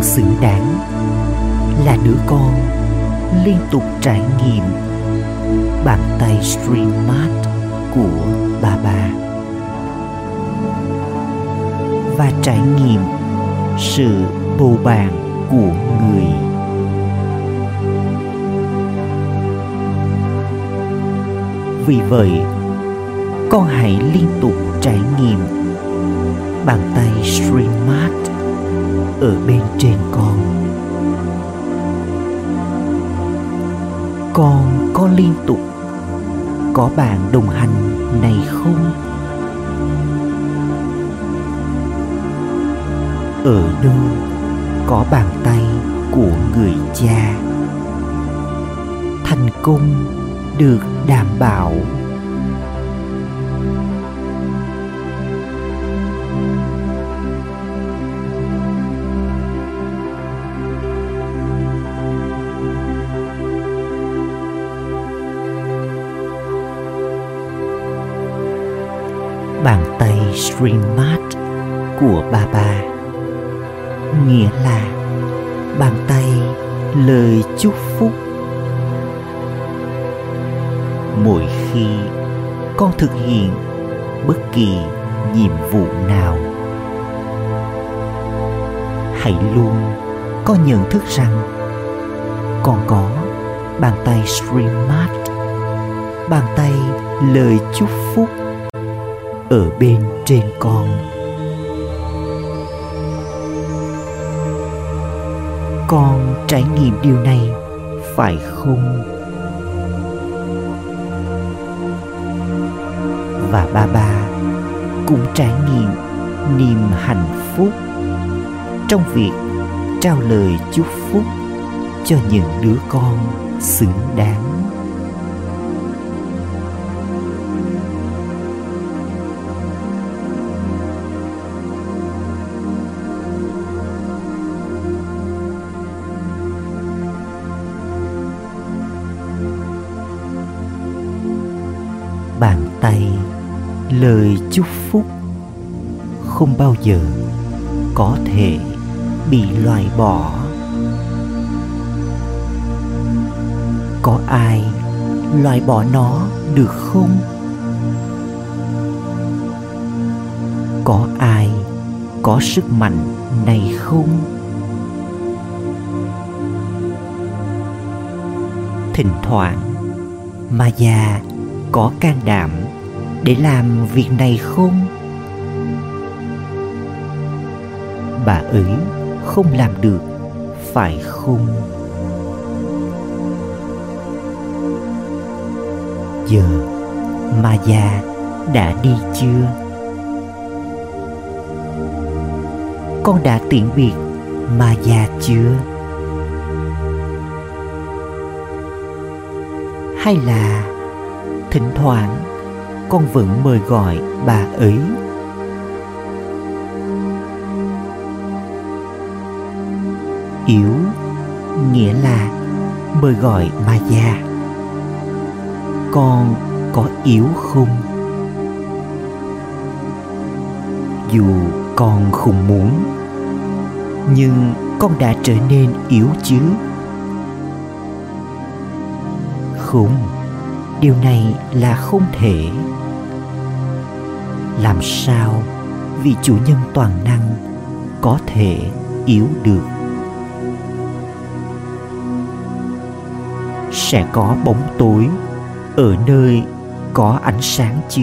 đứa xứng đáng. Là đứa con liên tục trải nghiệm bàn tay stream mát của bà bà và trải nghiệm sự bầu bàn của người. Vì vậy, con hãy liên tục trải nghiệm bàn tay stream ở bên trên con. Con có liên tục, có bạn đồng hành này không? Ở đâu có bàn tay của người cha? Thành công được đảm bảo tay của bà bà. Nghĩa là bàn tay lời chúc phúc. Mỗi khi con thực hiện bất kỳ nhiệm vụ nào, hãy luôn có nhận thức rằng con có bàn tay Streammat bàn tay lời chúc phúc ở bên trên con. Con trải nghiệm điều này, phải không? Và ba ba cũng trải nghiệm niềm hạnh phúc trong việc trao lời chúc phúc cho những đứa con xứng đáng. Tay lời chúc phúc không bao giờ có thể bị loại bỏ. Có ai loại bỏ nó được không? Có ai có sức mạnh này không? Thỉnh thoảng mà già có can đảm để làm việc này không? Bà ấy không làm được, phải không? Giờ mà già đã đi chưa? Con đã tiễn biệt mà già chưa? Hay là thỉnh thoảng con vẫn mời gọi bà ấy. Yếu nghĩa là mời gọi ma già con có yếu không? Dù con không muốn, nhưng con đã trở nên yếu chứ. Không điều này là không thể. Làm sao vị chủ nhân toàn năng có thể yếu được? Sẽ có bóng tối ở nơi có ánh sáng chứ?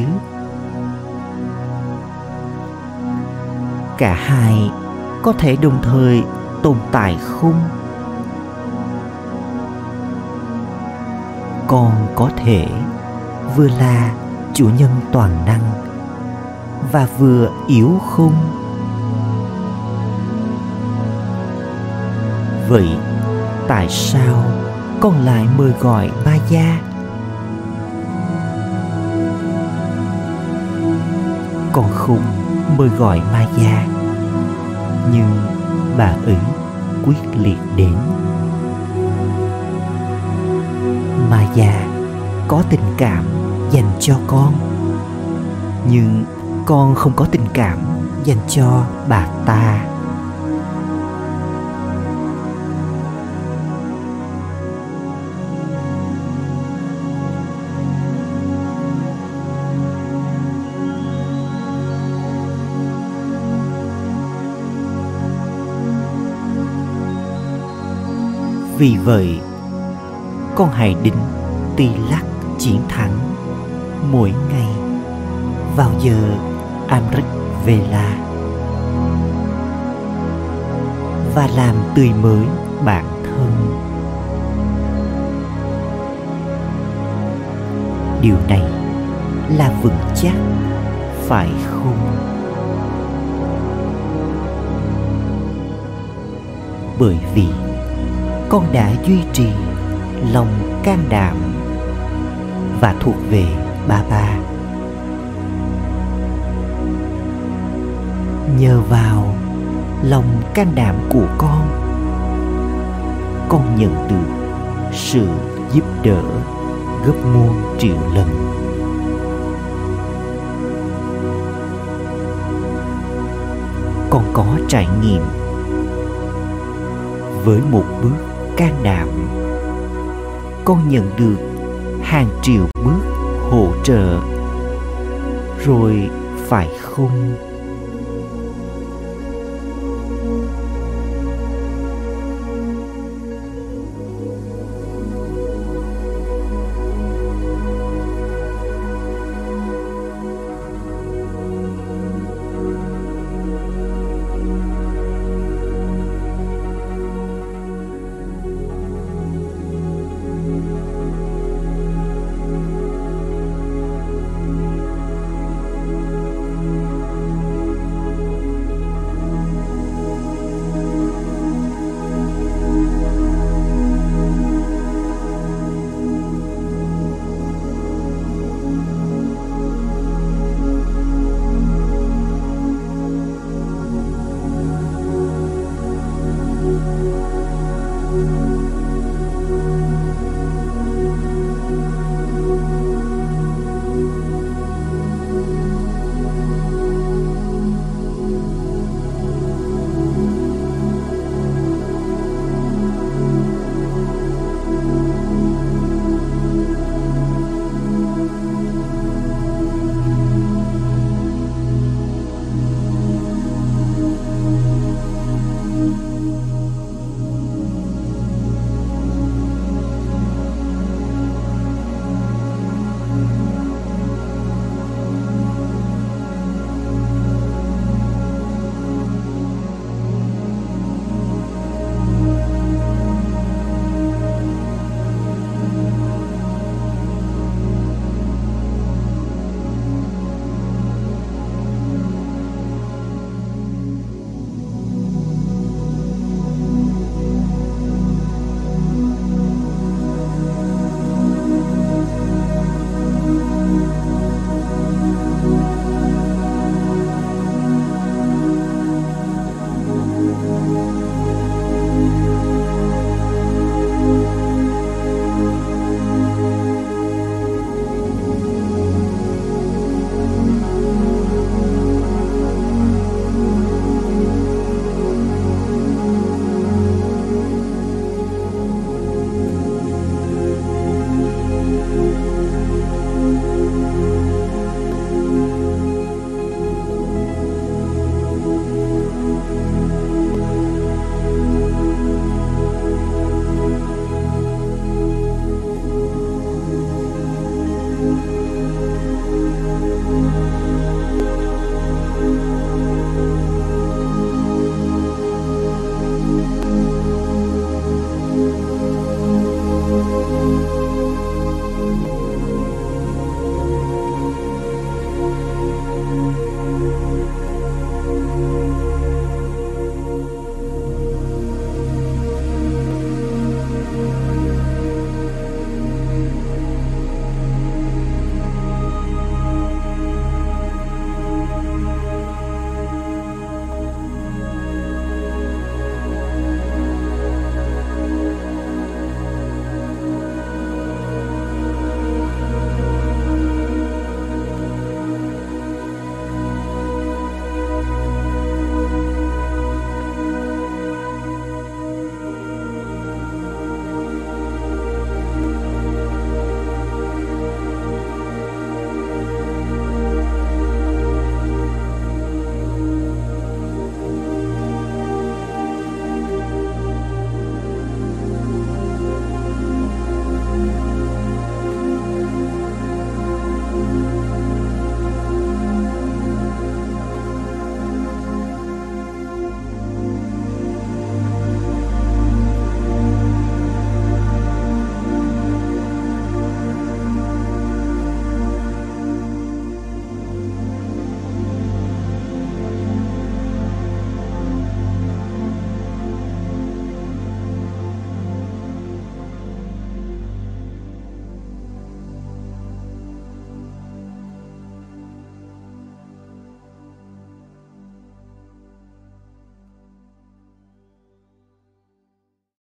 Cả hai có thể đồng thời tồn tại không? Con có thể vừa là chủ nhân toàn năng và vừa yếu không? Vậy tại sao con lại mời gọi ma gia con không mời gọi ma gia nhưng bà ấy quyết liệt đến. già có tình cảm dành cho con. Nhưng con không có tình cảm dành cho bà ta. Vì vậy, con hài đính tỳ lắc chiến thắng. Mỗi ngày, vào giờ Amrit Vela và làm tươi mới bản thân. Điều này là vững chắc, phải không? Bởi vì con đã duy trì lòng can đảm và thuộc về ba ba. Nhờ vào lòng can đảm của con con nhận được sự giúp đỡ gấp muôn triệu lần. Con có trải nghiệm với một bước can đảm, con nhận được hàng triệu bước hỗ trợ. Rồi phải không?